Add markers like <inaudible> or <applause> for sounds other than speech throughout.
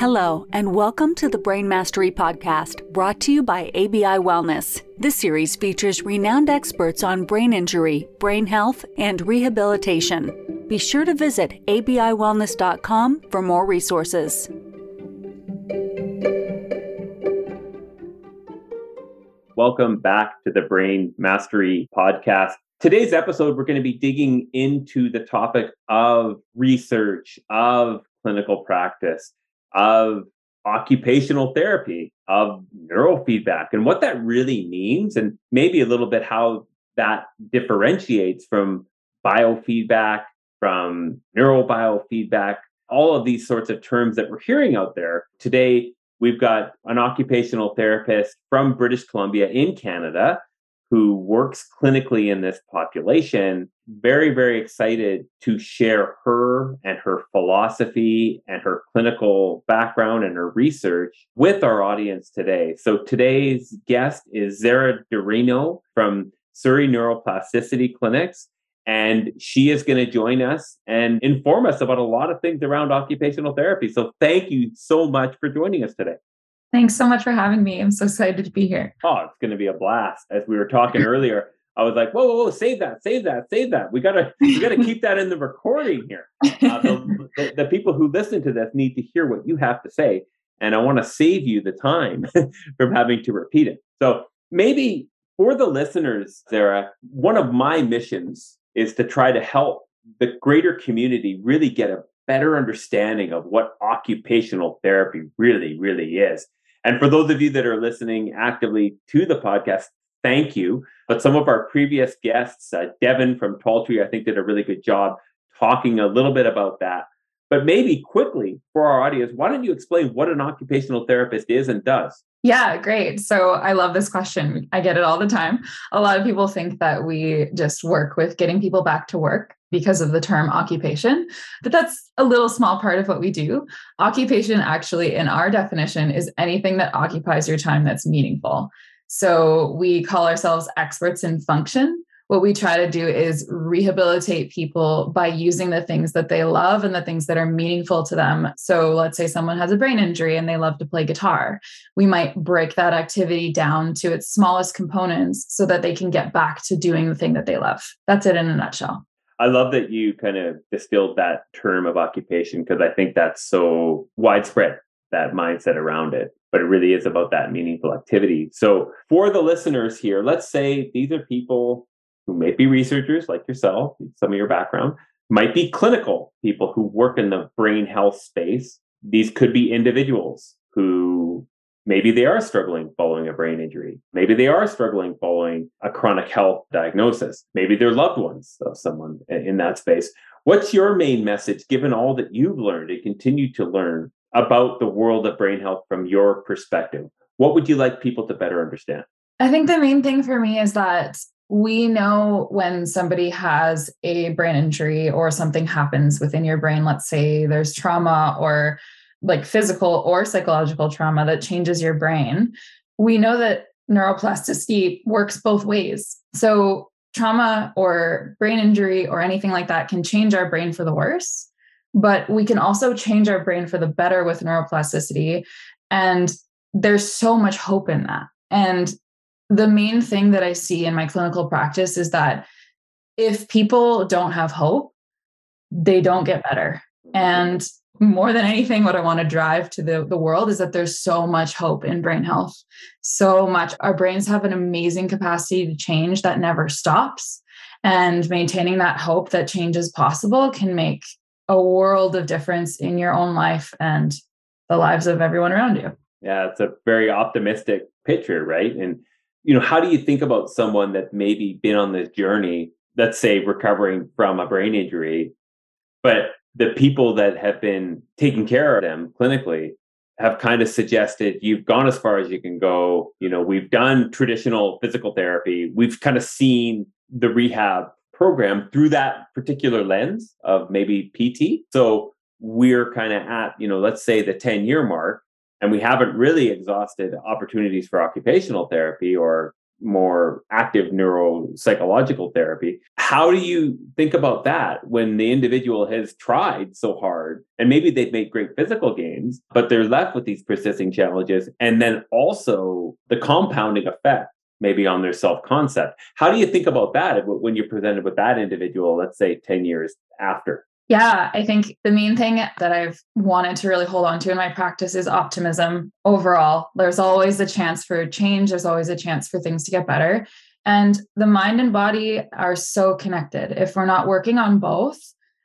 Hello, and welcome to the Brain Mastery Podcast, brought to you by ABI Wellness. This series features renowned experts on brain injury, brain health, and rehabilitation. Be sure to visit abiwellness.com for more resources. Welcome back to the Brain Mastery Podcast. Today's episode, we're going to be digging into the topic of research, of clinical practice of occupational therapy, of neurofeedback, and what that really means, and maybe a little bit how that differentiates from biofeedback, from neurobiofeedback, all of these sorts of terms that we're hearing out there. Today, we've got an occupational therapist from British Columbia in Canada who works clinically in this population, very, very excited to share her and her philosophy and her clinical background and her research with our audience today. So today's guest is Zara Dorino from Surrey Neuroplasticity Clinics. And she is going to join us and inform us about a lot of things around occupational therapy. So thank you so much for joining us today. Thanks so much for having me. I'm so excited to be here. Oh, it's going to be a blast. As we were talking earlier, I was like, whoa, whoa, whoa, save that, save that, save that. We gotta, we gotta <laughs> keep that in the recording here. Uh, the, the, the, people who listen to this need to hear what you have to say, and I want to save you the time <laughs> from having to repeat it. So maybe for the listeners, Sarah, one of my missions is to try to help the greater community really get a better understanding of what occupational therapy really, really is. And for those of you that are listening actively to the podcast, thank you. But some of our previous guests, uh, Devin from Tall Tree, I think did a really good job talking a little bit about that. But maybe quickly for our audience, why don't you explain what an occupational therapist is and does? Yeah, great. So I love this question. I get it all the time. A lot of people think that we just work with getting people back to work because of the term occupation, but that's a little small part of what we do. Occupation, actually, in our definition, is anything that occupies your time that's meaningful. So we call ourselves experts in function what we try to do is rehabilitate people by using the things that they love and the things that are meaningful to them. So, let's say someone has a brain injury and they love to play guitar. We might break that activity down to its smallest components so that they can get back to doing the thing that they love. That's it in a nutshell. I love that you kind of distilled that term of occupation because I think that's so widespread, that mindset around it but it really is about that meaningful activity. So, for the listeners here, let's say these are people who may be researchers like yourself, some of your background, might be clinical people who work in the brain health space. These could be individuals who maybe they are struggling following a brain injury. Maybe they are struggling following a chronic health diagnosis. Maybe they're loved ones of someone in that space. What's your main message, given all that you've learned and continue to learn about the world of brain health from your perspective? What would you like people to better understand? I think the main thing for me is that we know when somebody has a brain injury or something happens within your brain, let's say there's trauma or like physical or psychological trauma that changes your brain, we know that neuroplasticity works both ways. So, trauma or brain injury or anything like that can change our brain for the worse, but we can also change our brain for the better with neuroplasticity. And there's so much hope in that. And the main thing that I see in my clinical practice is that if people don't have hope, they don't get better. And more than anything, what I want to drive to the, the world is that there's so much hope in brain health. So much. Our brains have an amazing capacity to change that never stops. And maintaining that hope that change is possible can make a world of difference in your own life and the lives of everyone around you. Yeah, it's a very optimistic picture, right? And you know, how do you think about someone that maybe been on this journey, let's say recovering from a brain injury, but the people that have been taking care of them clinically have kind of suggested you've gone as far as you can go. You know, we've done traditional physical therapy. We've kind of seen the rehab program through that particular lens of maybe PT. So we're kind of at, you know, let's say the 10 year mark and we haven't really exhausted opportunities for occupational therapy or more active neuropsychological therapy. How do you think about that when the individual has tried so hard and maybe they've made great physical gains, but they're left with these persisting challenges and then also the compounding effect maybe on their self concept. How do you think about that when you're presented with that individual, let's say 10 years after? Yeah, I think the main thing that I've wanted to really hold on to in my practice is optimism overall. There's always a chance for change, there's always a chance for things to get better. And the mind and body are so connected. If we're not working on both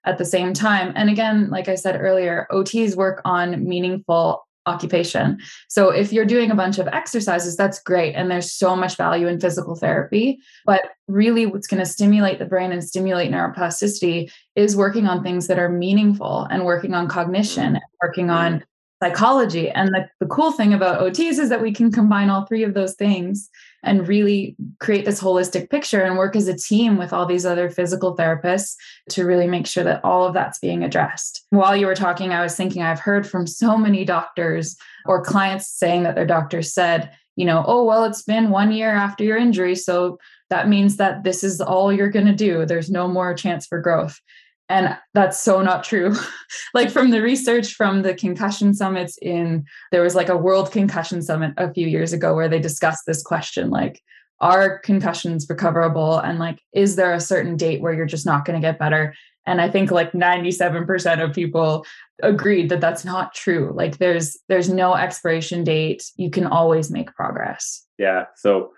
at the same time, and again, like I said earlier, OTs work on meaningful occupation. So if you're doing a bunch of exercises, that's great. And there's so much value in physical therapy. But really, what's going to stimulate the brain and stimulate neuroplasticity is working on things that are meaningful and working on cognition and working on psychology. And the, the cool thing about OTs is that we can combine all three of those things and really create this holistic picture and work as a team with all these other physical therapists to really make sure that all of that's being addressed. While you were talking, I was thinking I've heard from so many doctors or clients saying that their doctors said, you know, oh, well, it's been one year after your injury. So that means that this is all you're going to do. There's no more chance for growth. And that's so not true. <laughs> like from the research from the concussion summits in, there was like a world concussion summit a few years ago where they discussed this question like, are concussions recoverable? And like, is there a certain date where you're just not going to get better? And I think like 97% of people agreed that that's not true. Like there's there's no expiration date. You can always make progress. Yeah. So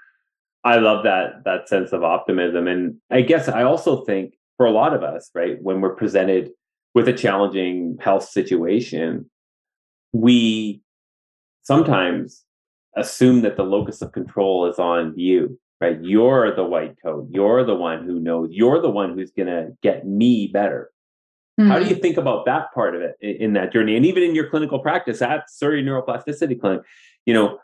I love that that sense of optimism. And I guess I also think for a lot of us, right, when we're presented with a challenging health situation, we sometimes assume that the locus of control is on you, right? You're the white coat. You're the one who knows. You're the one who's going to get me better. Mm-hmm. How do you hmm. think about that part of it in, in, that journey? And even in your clinical practice at Surrey Neuroplasticity Clinic, you know,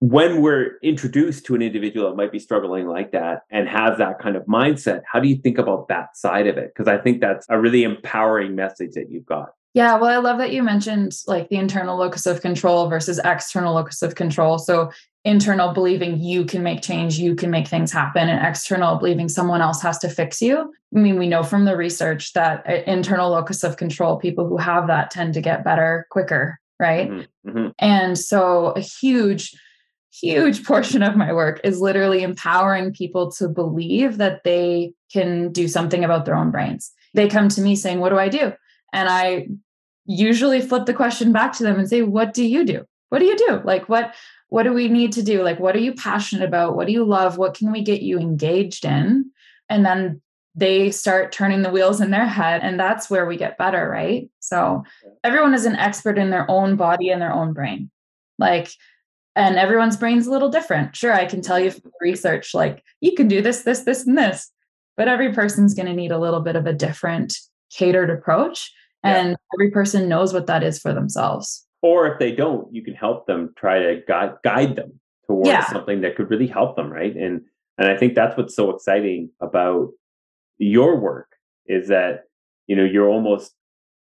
when we're introduced to an individual that might be struggling like that and has that kind of mindset, how do you think about that side of it? Because I think that's a really empowering message that you've got. Yeah, well, I love that you mentioned like the internal locus of control versus external locus of control. So, internal believing you can make change, you can make things happen, and external believing someone else has to fix you. I mean, we know from the research that uh, internal locus of control, people who have that tend to get better quicker, right? Mm-hmm. Mm-hmm. And so, a huge huge portion of my work is literally empowering people to believe that they can do something about their own brains. They come to me saying, What do I do? And I usually flip the question back to them and say, What do you do? What do you do? Like, what? What do we need to do? Like, what are you passionate about? What do you love? What can we get you engaged in? And then they start turning the wheels in their head and that's where we get better right so everyone is an expert in their own body and their own brain like and everyone's brain's a little different. Sure, I can tell you from research, like you can do this, this, this, and this, but every person's going to need a little bit of a different catered approach. And yeah. every person knows what that is for themselves. Or if they don't, you can help them try to guide, guide them towards yeah. something that could really help them, right? And and I think that's what's so exciting about your work is that you know you're almost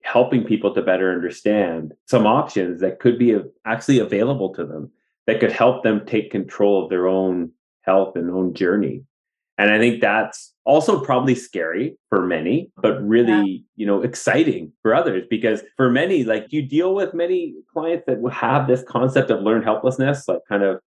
helping people to better understand some options that could be actually available to them that could help them take control of their own health and own journey. And I think that's also probably scary for many, but really, yeah. you know, exciting for others because for many, like you deal with many clients that have this concept of learned helplessness, like kind of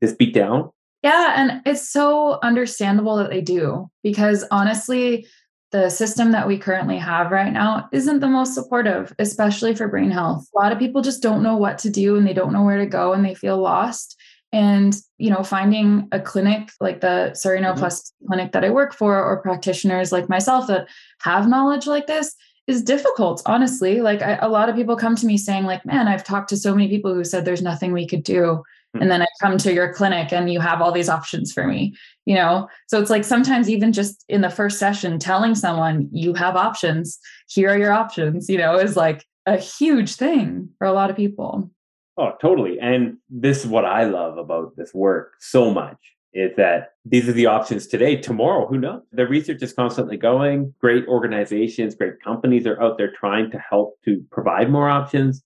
this beat down. Yeah. And it's so understandable that they do because honestly, the system that we currently have right now isn't the most supportive, especially for brain health. A lot of people just don't know what to do and they don't know where to go and they feel lost. And, you know, finding a clinic like the Surrey mm-hmm. clinic that I work for or practitioners like myself that have knowledge like this is difficult, honestly. Like I, a lot of people come to me saying like, man, I've talked to so many people who said there's nothing we could do and hmm. then I come to your clinic and you have all these options for me, you know? So it's like sometimes even just in the first session, telling someone you have options, here are your options, you know, is like a huge thing for a lot of people. Oh, totally. And this is what I love about this work so much is that these are the options today. Tomorrow, who knows? The research is constantly going. Great organizations, great companies are out there trying to help to provide more options.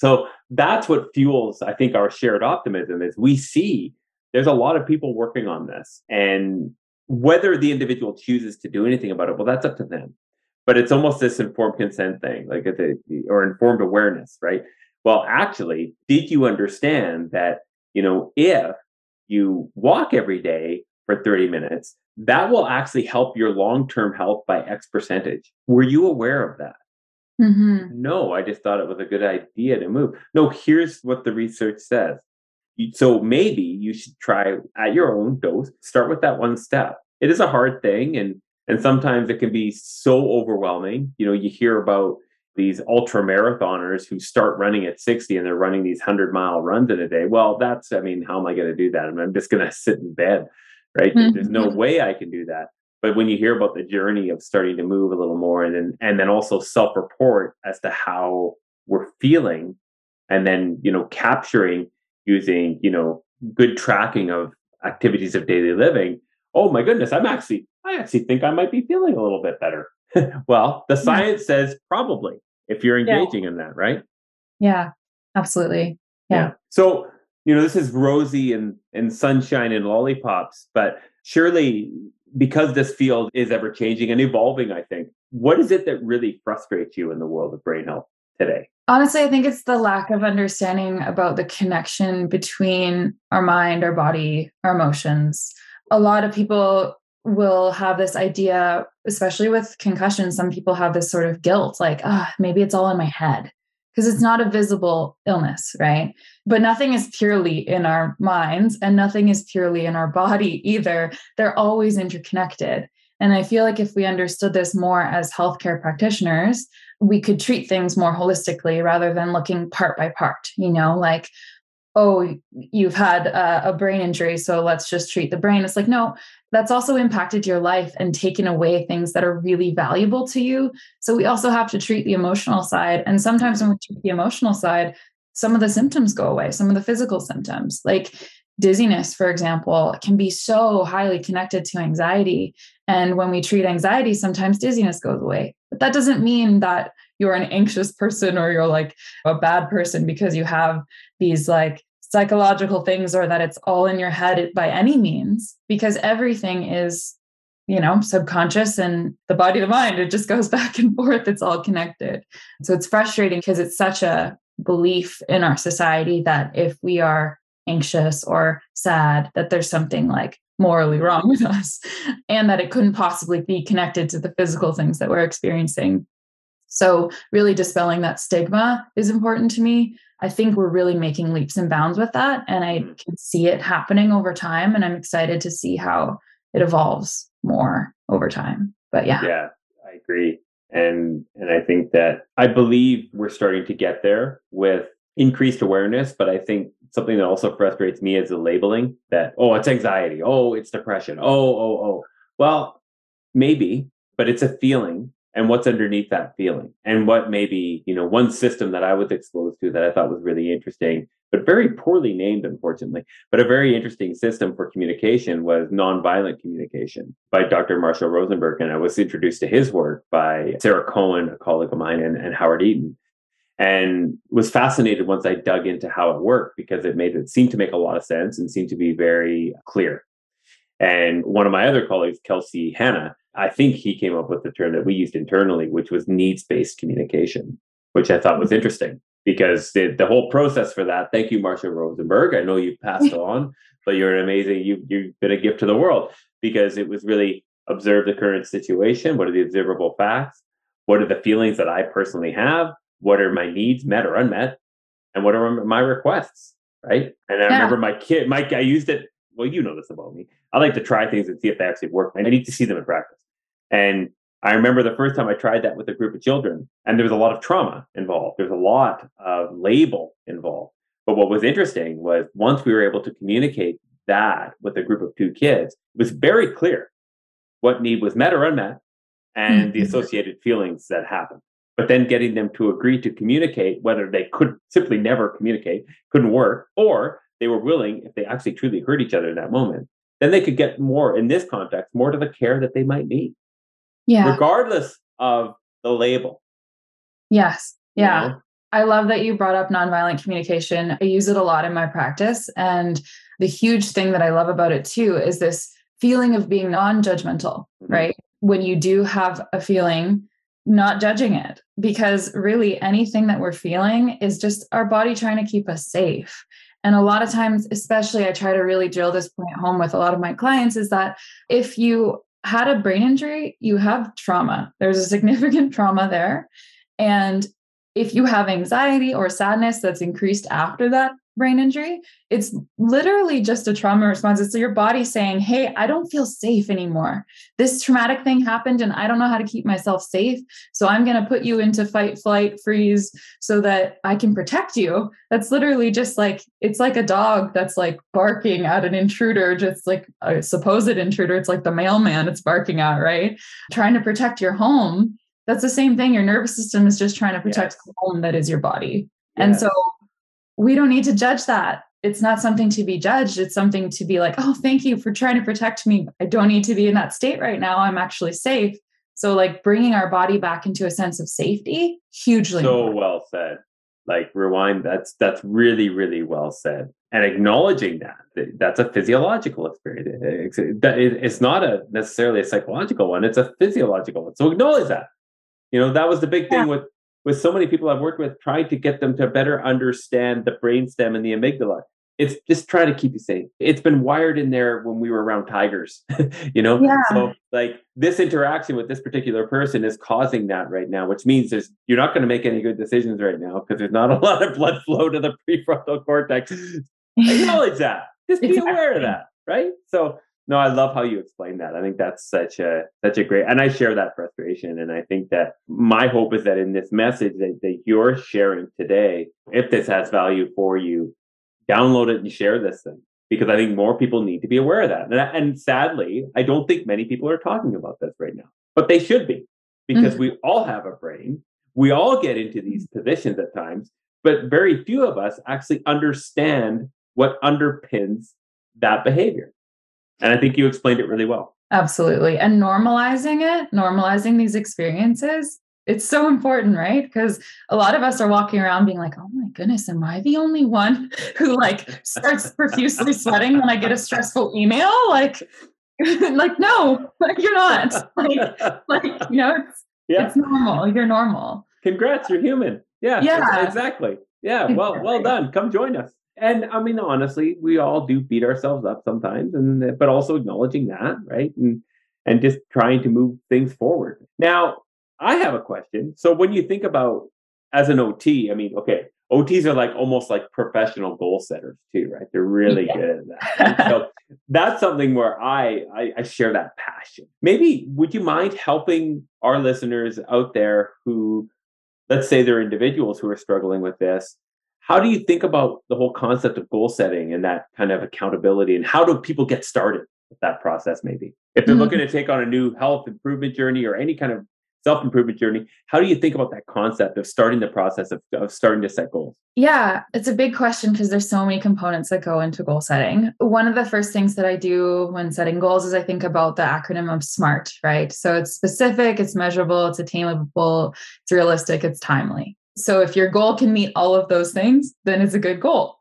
So that's what fuels, I think, our shared optimism is we see there's a lot of people working on this. And whether the individual chooses to do anything about it, well, that's up to them. But it's almost this informed consent thing, like uh, a, or informed awareness, right? Well, actually, did you understand that, you know, if you walk every day for 30 minutes, that will actually help your long term health by X percentage. Were you aware of that? Mm-hmm. No, I just thought it was a good idea to move. No, here's what the research says. So maybe you should try at your own dose, start with that one step. It is a hard thing and and sometimes it can be so overwhelming. You know, you hear about these ultra marathoners who start running at 60 and they're running these 100 mile runs in a day. Well, that's I mean, how am I going to do that? I mean, I'm just going <laughs> to sit in bed, right? Mm-hmm. There's no way I can do that but when you hear about the journey of starting to move a little more and then and then also self-report as to how we're feeling and then you know capturing using you know good tracking of activities of daily living oh my goodness i'm actually i actually think i might be feeling a little bit better <laughs> well the science yeah. says probably if you're engaging yeah. in that right yeah absolutely yeah. yeah so you know this is rosy and and sunshine and lollipops but surely because this field is ever changing and evolving, I think, what is it that really frustrates you in the world of brain health today? Honestly, I think it's the lack of understanding about the connection between our mind, our body, our emotions. A lot of people will have this idea, especially with concussions, some people have this sort of guilt like, oh, maybe it's all in my head because it's not a visible illness, right? But nothing is purely in our minds and nothing is purely in our body either. They're always interconnected. And I feel like if we understood this more as healthcare practitioners, we could treat things more holistically rather than looking part by part, you know, like, oh, you've had a, a brain injury, so let's just treat the brain. It's like, no, that's also impacted your life and taken away things that are really valuable to you. So we also have to treat the emotional side. And sometimes when we treat the emotional side, some of the symptoms go away, some of the physical symptoms, like dizziness, for example, can be so highly connected to anxiety. And when we treat anxiety, sometimes dizziness goes away. But that doesn't mean that you're an anxious person or you're like a bad person because you have these like psychological things or that it's all in your head by any means because everything is you know subconscious and the body the mind it just goes <laughs> back and forth it's all connected. So it's frustrating because it's such a belief in our society that if we are anxious or sad that there's something like morally wrong with us and that it couldn't possibly be connected to the physical things that we're experiencing so really dispelling that stigma is important to me I think we're really making leaps and bounds with that. And I mm-hmm. can see it happening over time. And I'm excited to see how it evolves more over time. But yeah. Yeah, I agree. And and I think that I believe we're starting to get there with increased awareness, but I think something that also frustrates me is the labeling that, oh, it's anxiety, oh, it's depression, oh, oh, oh. Well, maybe, but it's a feeling and what's underneath that feeling and what maybe you know one system that i was exposed to that i thought was really interesting but very poorly named unfortunately but a very interesting system for communication was nonviolent communication by dr marshall rosenberg and i was introduced to his work by sarah cohen a colleague of mine and, and howard eaton and was fascinated once i dug into how it worked because it made it seem to make a lot of sense and seemed to be very clear and one of my other colleagues kelsey hanna I think he came up with the term that we used internally, which was needs based communication, which I thought was mm-hmm. interesting because the, the whole process for that. Thank you, Marshall Rosenberg. I know you passed <laughs> on, but you're an amazing, you, you've been a gift to the world because it was really observe the current situation. What are the observable facts? What are the feelings that I personally have? What are my needs, met or unmet? And what are my requests? Right. And I yeah. remember my kid, Mike, I used it. Well, you know this about me. I like to try things and see if they actually work. I need to see them in practice. And I remember the first time I tried that with a group of children, and there was a lot of trauma involved. There's a lot of label involved. But what was interesting was once we were able to communicate that with a group of two kids, it was very clear what need was met or unmet and mm-hmm. the associated feelings that happened. But then getting them to agree to communicate, whether they could simply never communicate, couldn't work, or they were willing, if they actually truly hurt each other in that moment, then they could get more in this context, more to the care that they might need yeah regardless of the label yes yeah you know? I love that you brought up nonviolent communication. I use it a lot in my practice. And the huge thing that I love about it too is this feeling of being non judgmental, mm-hmm. right? When you do have a feeling, not judging it, because really anything that we're feeling is just our body trying to keep us safe. And a lot of times, especially, I try to really drill this point home with a lot of my clients is that if you had a brain injury, you have trauma. There's a significant <laughs> trauma there. And if you have anxiety or sadness that's increased after that brain injury, it's literally just a trauma response. It's your body saying, Hey, I don't feel safe anymore. This traumatic thing happened and I don't know how to keep myself safe. So I'm going to put you into fight, flight, freeze so that I can protect you. That's literally just like, it's like a dog that's like barking at an intruder, just like a supposed intruder. It's like the mailman it's barking at, right? Trying to protect your home. That's the same thing. Your nervous system is just trying to protect yes. the home that is your body. Yes. And so we don't need to judge that. It's not something to be judged. It's something to be like, oh, thank you for trying to protect me. I don't need to be in that state right now. I'm actually safe. So, like bringing our body back into a sense of safety, hugely. So important. well said. Like rewind. That's that's really really well said. And acknowledging that that's a physiological experience. It's not a necessarily a psychological one. It's a physiological one. So acknowledge that. You know that was the big thing yeah. with with so many people I've worked with, trying to get them to better understand the brainstem and the amygdala. It's just trying to keep you safe. It's been wired in there when we were around tigers, <laughs> you know? Yeah. So like this interaction with this particular person is causing that right now, which means there's you're not going to make any good decisions right now because there's not a <laughs> lot of blood flow to the prefrontal cortex. Acknowledge that. Just be exactly. aware of that, right? So no, I love how you explain that. I think that's such a such a great, and I share that frustration. And I think that my hope is that in this message that, that you're sharing today, if this has value for you, download it and share this thing because I think more people need to be aware of that. And, and sadly, I don't think many people are talking about this right now, but they should be because mm-hmm. we all have a brain. We all get into these positions at times, but very few of us actually understand what underpins that behavior. And I think you explained it really well. Absolutely. And normalizing it, normalizing these experiences, it's so important, right? Because a lot of us are walking around being like, oh my goodness, am I the only one <laughs> who like starts profusely sweating when I get a stressful email? Like, <laughs> like, no, like you're not. <laughs> Like, like you know, it's yeah. it's normal. You're normal. Congrats, you're human. Yeah. Yeah. Exactly. Yeah. Well, well done. Come join us and I mean, honestly, we all do beat ourselves up sometimes, and but also acknowledging that, right? And and just trying to move things forward. Now, I have a question. So when you think about as an OT, I mean, okay, OTs are like almost like professional goal setters too, right? They're really yeah. good at that. so <laughs> that's something where I, I I share that passion. Maybe would you mind helping our listeners out there who, let's say, they're individuals who are struggling with this, how do you think about the whole concept of goal setting and that kind of accountability? And how do people get started with that process, maybe? If they're mm-hmm. looking to take on a new health improvement journey or any kind of self improvement journey, how do you think about that concept of starting the process of, of starting to set goals? Yeah, it's a big question because there's so many components that go into goal setting. One of the first things that I do when setting goals is I think about the acronym of SMART, right? So it's specific, it's measurable, it's attainable, it's realistic, it's timely. So if your goal can meet all of those things, then it's a good goal.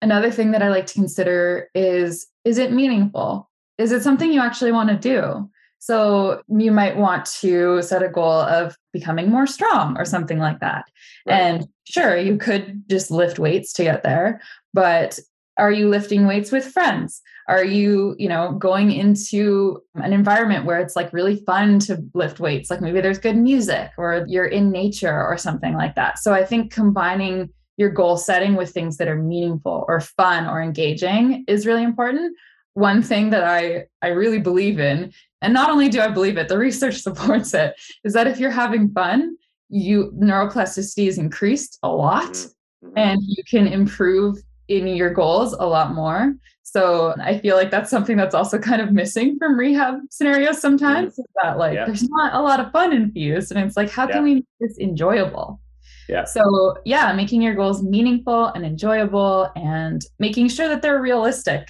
Another thing that I like to consider is is it meaningful? Is it something you actually want to do? So you might want to set a goal of becoming more strong or something like that. Right. And sure, you could just lift weights to get there, but are you lifting weights with friends are you you know going into an environment where it's like really fun to lift weights like maybe there's good music or you're in nature or something like that so i think combining your goal setting with things that are meaningful or fun or engaging is really important one thing that i i really believe in and not only do i believe it the <laughs> research supports it is that if you're having fun you neuroplasticity is increased a lot mm-hmm. mm-hmm. and you can improve in your goals a lot more. So I feel like that's something that's also kind of missing from rehab scenarios sometimes mm. that like yeah. there's not a lot of fun infused. And it's like, how yeah. can we make this enjoyable? Yeah. So yeah, making your goals meaningful and enjoyable and making sure that they're realistic.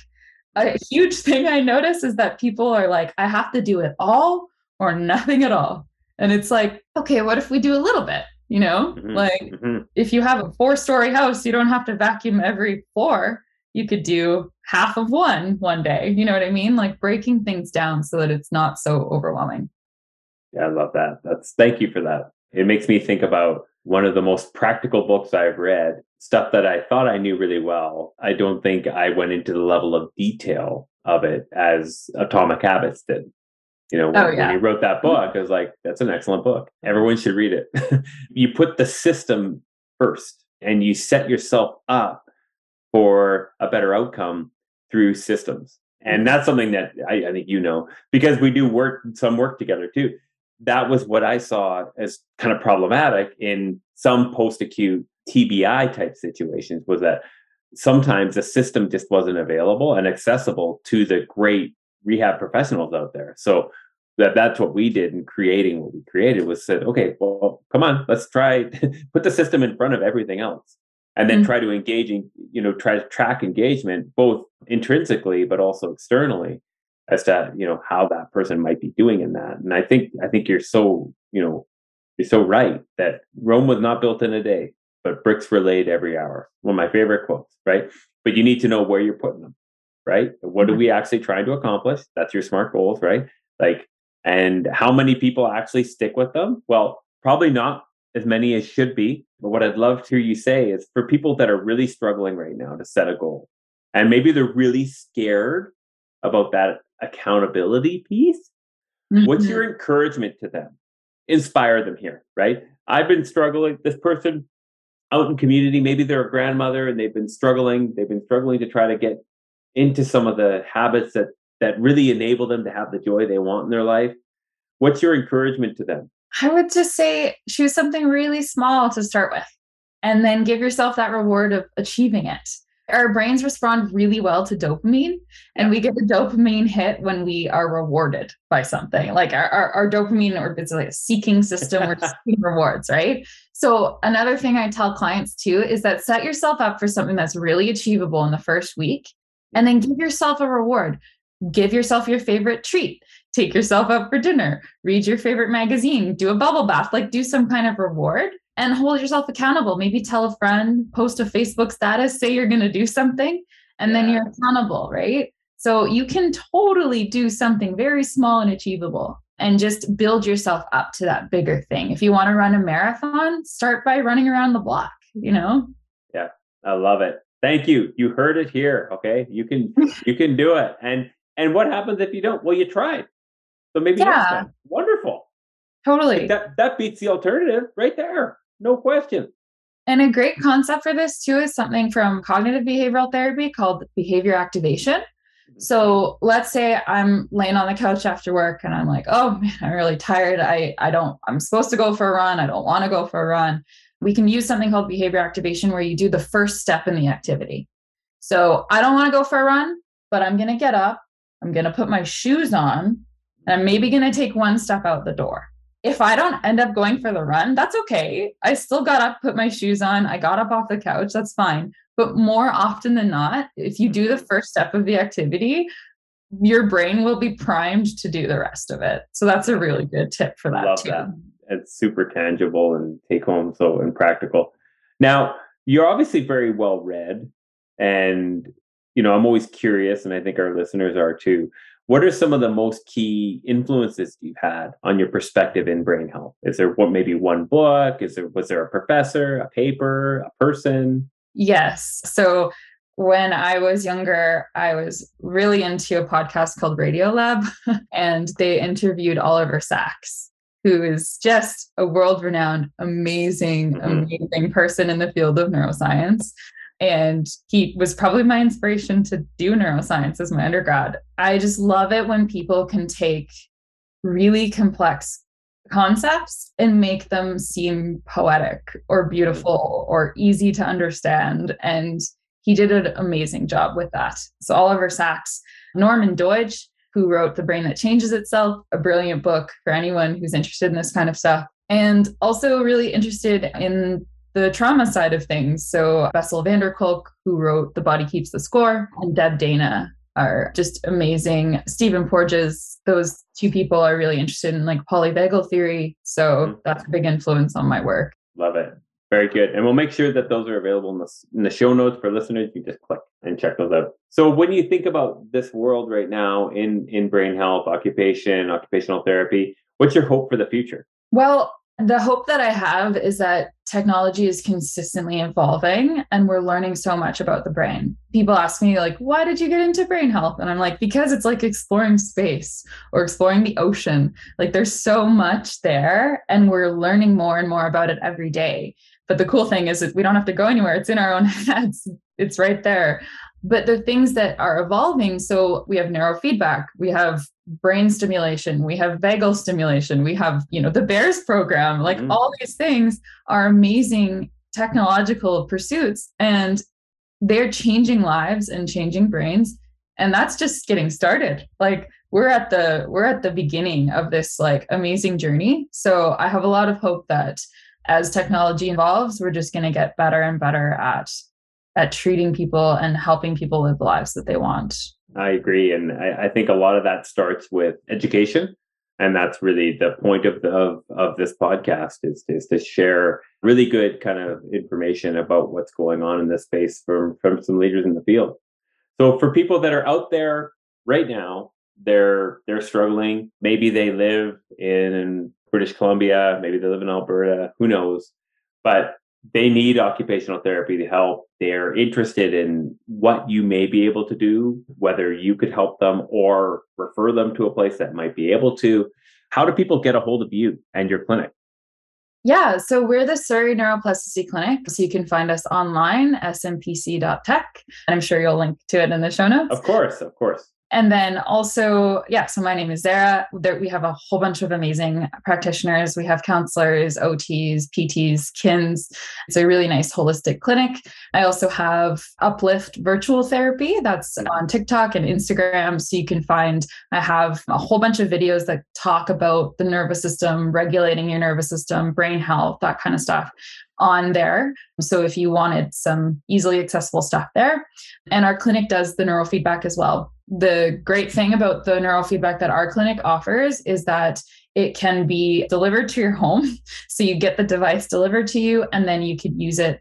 A huge thing I notice is that people are like, I have to do it all or nothing at all. And it's like, okay, what if we do a little bit? You know? Mm-hmm. Like mm-hmm. if you have a four story house, you don't have to vacuum every floor. You could do half of one one day. You know what I mean? Like breaking things down so that it's not so overwhelming. Yeah, I love that. That's thank you for that. It makes me think about one of the most practical books I've read, stuff that I thought I knew really well. I don't think I went into the level of detail of it as Atomic Habits did. You know, when, oh, yeah. when he wrote that book, I was like, that's an excellent book. Everyone should read it. <laughs> you put the system first and you set yourself up for a better outcome through systems. And mm-hmm. that's something that I, I think you know because we do work some work together too that was what I saw as kind of problematic in some post acute TBI type situations was that sometimes the system just wasn't available and accessible to the great rehab professionals out there. So that that's what we did in creating what we created was said, okay, well, come on, let's try <laughs> put the system in front of everything else. And then mm-hmm. try to engage in, you know, try to track engagement both intrinsically but also externally as to you know how that person might be doing in that and i think i think you're so you know you're so right that rome was not built in a day but bricks were laid every hour one of my favorite quotes right but you need to know where you're putting them right what are we actually trying to accomplish that's your smart goals right like and how many people actually stick with them well probably not as many as should be but what i'd love to hear you say is for people that are really struggling right now to set a goal and maybe they're really scared about that accountability piece. Mm-hmm. What's your encouragement to them? Inspire them here, right? I've been struggling. This person out in community, maybe they're a grandmother and they've been struggling. They've been struggling to try to get into some of the habits that that really enable them to have the joy they want in their life. What's your encouragement to them? I would just say choose something really small to start with and then give yourself that reward of achieving it our brains respond really well to dopamine and we get a dopamine hit when we are rewarded by something like our, our, our dopamine or it's like a seeking system we're <laughs> seeking rewards right so another thing i tell clients too is that set yourself up for something that's really achievable in the first week and then give yourself a reward give yourself your favorite treat take yourself out for dinner read your favorite magazine do a bubble bath like do some kind of reward and hold yourself accountable. Maybe tell a friend, post a Facebook status, say you're going to do something, and yeah. then you're accountable, right? So you can totally do something very small and achievable and just build yourself up to that bigger thing. If you want to run a marathon, start by running around the block, you mm-hmm. know? Yeah, I love it. Thank you. You heard it here, okay? You can <laughs> you can do it. And and what happens if you don't? Well, you tried. So maybe yeah. next time. Wonderful. Totally. Like that that beats the alternative right there no question. And a great concept for this too is something from cognitive behavioral therapy called behavior activation. Mm-hmm. So let's say I'm laying on the couch after work and I'm like, oh man, I'm really tired. I, I don't, I'm supposed to go for a run. I don't want to go for a run. We can use something called behavior activation where you do the first step in the activity. So I don't want to go for a run, but I'm going to get up. I'm going to put my shoes on and I'm maybe going to take one step out the door if I don't end up going for the run, that's okay. I still got up, put my shoes on, I got up off the couch, that's fine. But more often than not, if you do the first step of the activity, your brain will be primed to do the rest of it. So that's a really good tip for that Love too. That. It's super tangible and take home so and practical. Now, you're obviously very well read and you know, I'm always curious and I think our listeners are too what are some of the most key influences you've had on your perspective in brain health? Is there what maybe one book? Is there was there a professor, a paper, a person? Yes. So when I was younger, I was really into a podcast called Radiolab, <laughs> and they interviewed Oliver Sacks, who is just a world renowned, amazing, mm-hmm. amazing person in the field of neuroscience. And he was probably my inspiration to do neuroscience as my undergrad. I just love it when people can take really complex concepts and make them seem poetic or beautiful or easy to understand. And he did an amazing job with that. So, Oliver Sacks, Norman Doidge, who wrote The Brain That Changes Itself, a brilliant book for anyone who's interested in this kind of stuff. And also really interested in the trauma side of things. So Bessel van der Kolk, who wrote The Body Keeps the Score, and Deb Dana are just amazing. Stephen Porges, those two people are really interested in like polyvagal theory. So mm-hmm. that's a big influence on my work. Love it. Very good. And we'll make sure that those are available in the, in the show notes for listeners. You just click and check those out. So when you think about this world right now in, in brain health, occupation, occupational therapy, what's your hope for the future? Well, the hope that I have is that technology is consistently evolving and we're learning so much about the brain. People ask me, like, why did you get into brain health? And I'm like, because it's like exploring space or exploring the ocean. Like, there's so much there and we're learning more and more about it every day. But the cool thing is that we don't have to go anywhere, it's in our own <laughs> heads, it's right there. But the things that are evolving so we have neurofeedback we have brain stimulation we have vagal stimulation we have you know the bears program like mm-hmm. all these things are amazing technological pursuits and they're changing lives and changing brains and that's just getting started. Like we're at the we're at the beginning of this like amazing journey. So i have a lot of hope that as technology evolves we're just going to get better and better at at treating people and helping people live the lives that they want. I agree. And I, I, think a lot of that starts with education. And that's really the point of, the, of, of this podcast is, is to share really good kind of information about what's going on in this space from, from some leaders in the field. So for people that are out there right now, they're they're struggling. Maybe they live in British Columbia, maybe they live in Alberta, who knows? But they need occupational therapy to help. They're interested in what you may be able to do, whether you could help them or refer them to a place that might be able to. How do people get a hold of you and your clinic? Yeah, so we're the Surrey Neuroplasticity Clinic. So you can find us online, snpc.tech. And I'm sure you'll link to it in the show notes. Of course, of course. And then also, yeah, so my name is Zara. There, we have a whole bunch of amazing practitioners. We have counselors, OTs, PTs, KINs. It's a really nice holistic clinic. I also have Uplift Virtual Therapy that's on TikTok and Instagram. So you can find, I have a whole bunch of videos that talk about the nervous system, regulating your nervous system, brain health, that kind of stuff on there. So if you wanted some easily accessible stuff there. And our clinic does the neurofeedback as well. The great thing about the neurofeedback that our clinic offers is that it can be delivered to your home. <laughs> So you get the device delivered to you, and then you could use it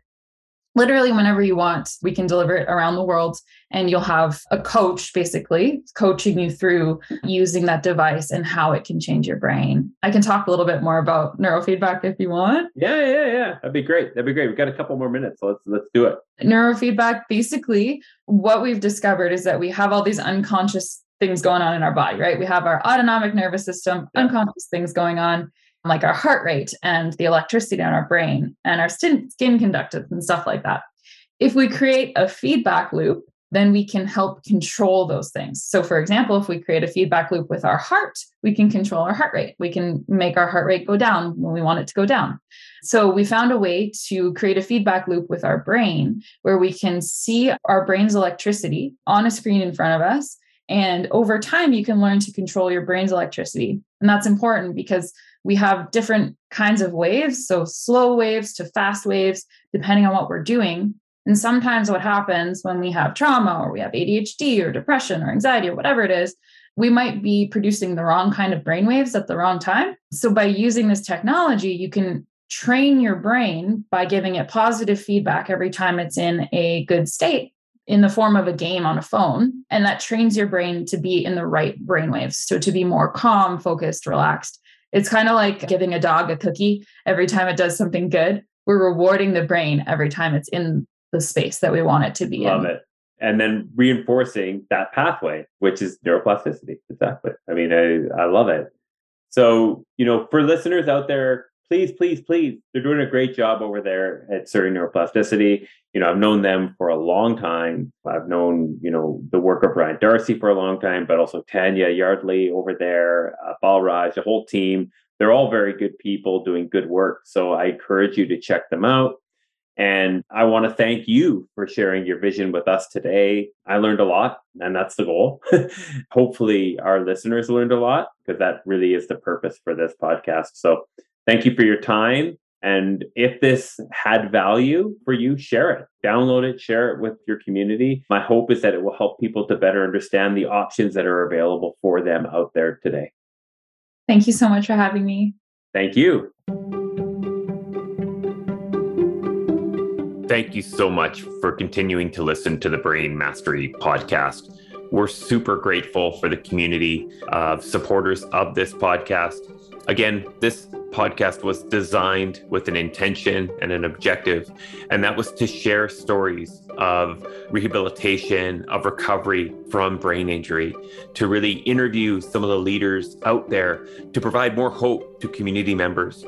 literally whenever you want. We can deliver it around the world and you'll have a coach basically coaching you through using that device and how it can change your brain. I can talk a little bit more about neurofeedback if you want. Yeah, yeah, yeah. That'd be great. That'd be great. We've got a couple more minutes. So let's let's do it. Neurofeedback basically what we've discovered is that we have all these unconscious things going on in our body, right? We have our autonomic nervous system, unconscious things going on like our heart rate and the electricity in our brain and our skin, skin conductance and stuff like that. If we create a feedback loop, then we can help control those things. So, for example, if we create a feedback loop with our heart, we can control our heart rate. We can make our heart rate go down when we want it to go down. So, we found a way to create a feedback loop with our brain where we can see our brain's electricity on a screen in front of us. And over time, you can learn to control your brain's electricity. And that's important because we have different kinds of waves, so slow waves to fast waves, depending on what we're doing. And sometimes what happens when we have trauma or we have ADHD or depression or anxiety or whatever it is, we might be producing the wrong kind of brain waves at the wrong time. So by using this technology, you can train your brain by giving it positive feedback every time it's in a good state in the form of a game on a phone. And that trains your brain to be in the right brain waves. So to be more calm, focused, relaxed. It's kind of like giving a dog a cookie every time it does something good. We're rewarding the brain every time it's in the space that we want it to be Love in. it. And then reinforcing that pathway, which is neuroplasticity. Exactly. I mean, I, I love it. So, you know, for listeners out there, please, please, please, they're doing a great job over there at Surrey Neuroplasticity. You know, I've known them for a long time. I've known, you know, the work of Ryan D'Arcy for a long time, but also Tanya Yardley over there, uh, Balraj, the whole team. They're all very good people doing good work. So I encourage you to check them out. And I want to thank you for sharing your vision with us today. I learned a lot, and that's the goal. <laughs> Hopefully, our listeners learned a lot because that really is the purpose for this podcast. So, thank you for your time. And if this had value for you, share it, download it, share it with your community. My hope is that it will help people to better understand the options that are available for them out there today. Thank you so much for having me. Thank you. thank you so much for continuing to listen to the Brain Mastery podcast. We're super grateful for the community of supporters of this podcast. Again, this podcast was designed with an intention and an objective, and that was to share stories of rehabilitation, of recovery from brain injury, to really interview some of the leaders out there to provide more hope to community members.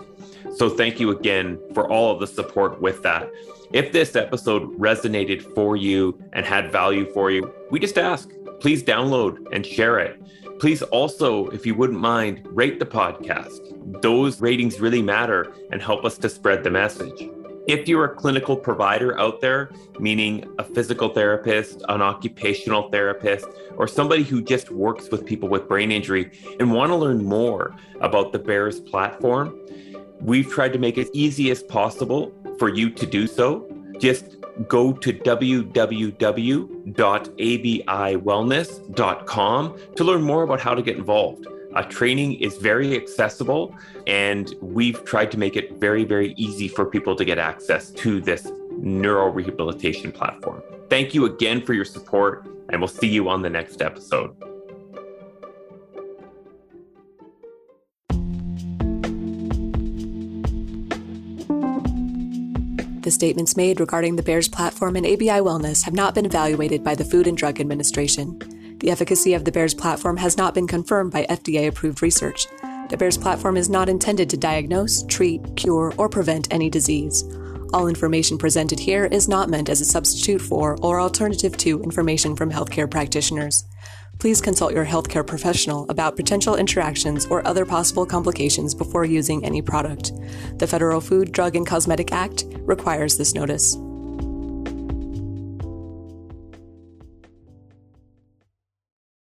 So, thank you again for all of the support with that. If this episode resonated for you and had value for you, we just ask please download and share it. Please also, if you wouldn't mind, rate the podcast. Those ratings really matter and help us to spread the message. If you're a clinical provider out there, meaning a physical therapist, an occupational therapist, or somebody who just works with people with brain injury and want to learn more about the BEARS platform, we've tried to make it easy as possible for you to do so. Just go to www.abiwellness.com to learn more about how to get involved. Uh, training is very accessible, and we've tried to make it very, very easy for people to get access to this neuro rehabilitation platform. Thank you again for your support, and we'll see you on the next episode. Statements made regarding the BEARS platform and ABI Wellness have not been evaluated by the Food and Drug Administration. The efficacy of the BEARS platform has not been confirmed by FDA approved research. The BEARS platform is not intended to diagnose, treat, cure, or prevent any disease. All information presented here is not meant as a substitute for or alternative to information from healthcare practitioners please consult your healthcare professional about potential interactions or other possible complications before using any product. The Federal Food, Drug, and Cosmetic Act requires this notice.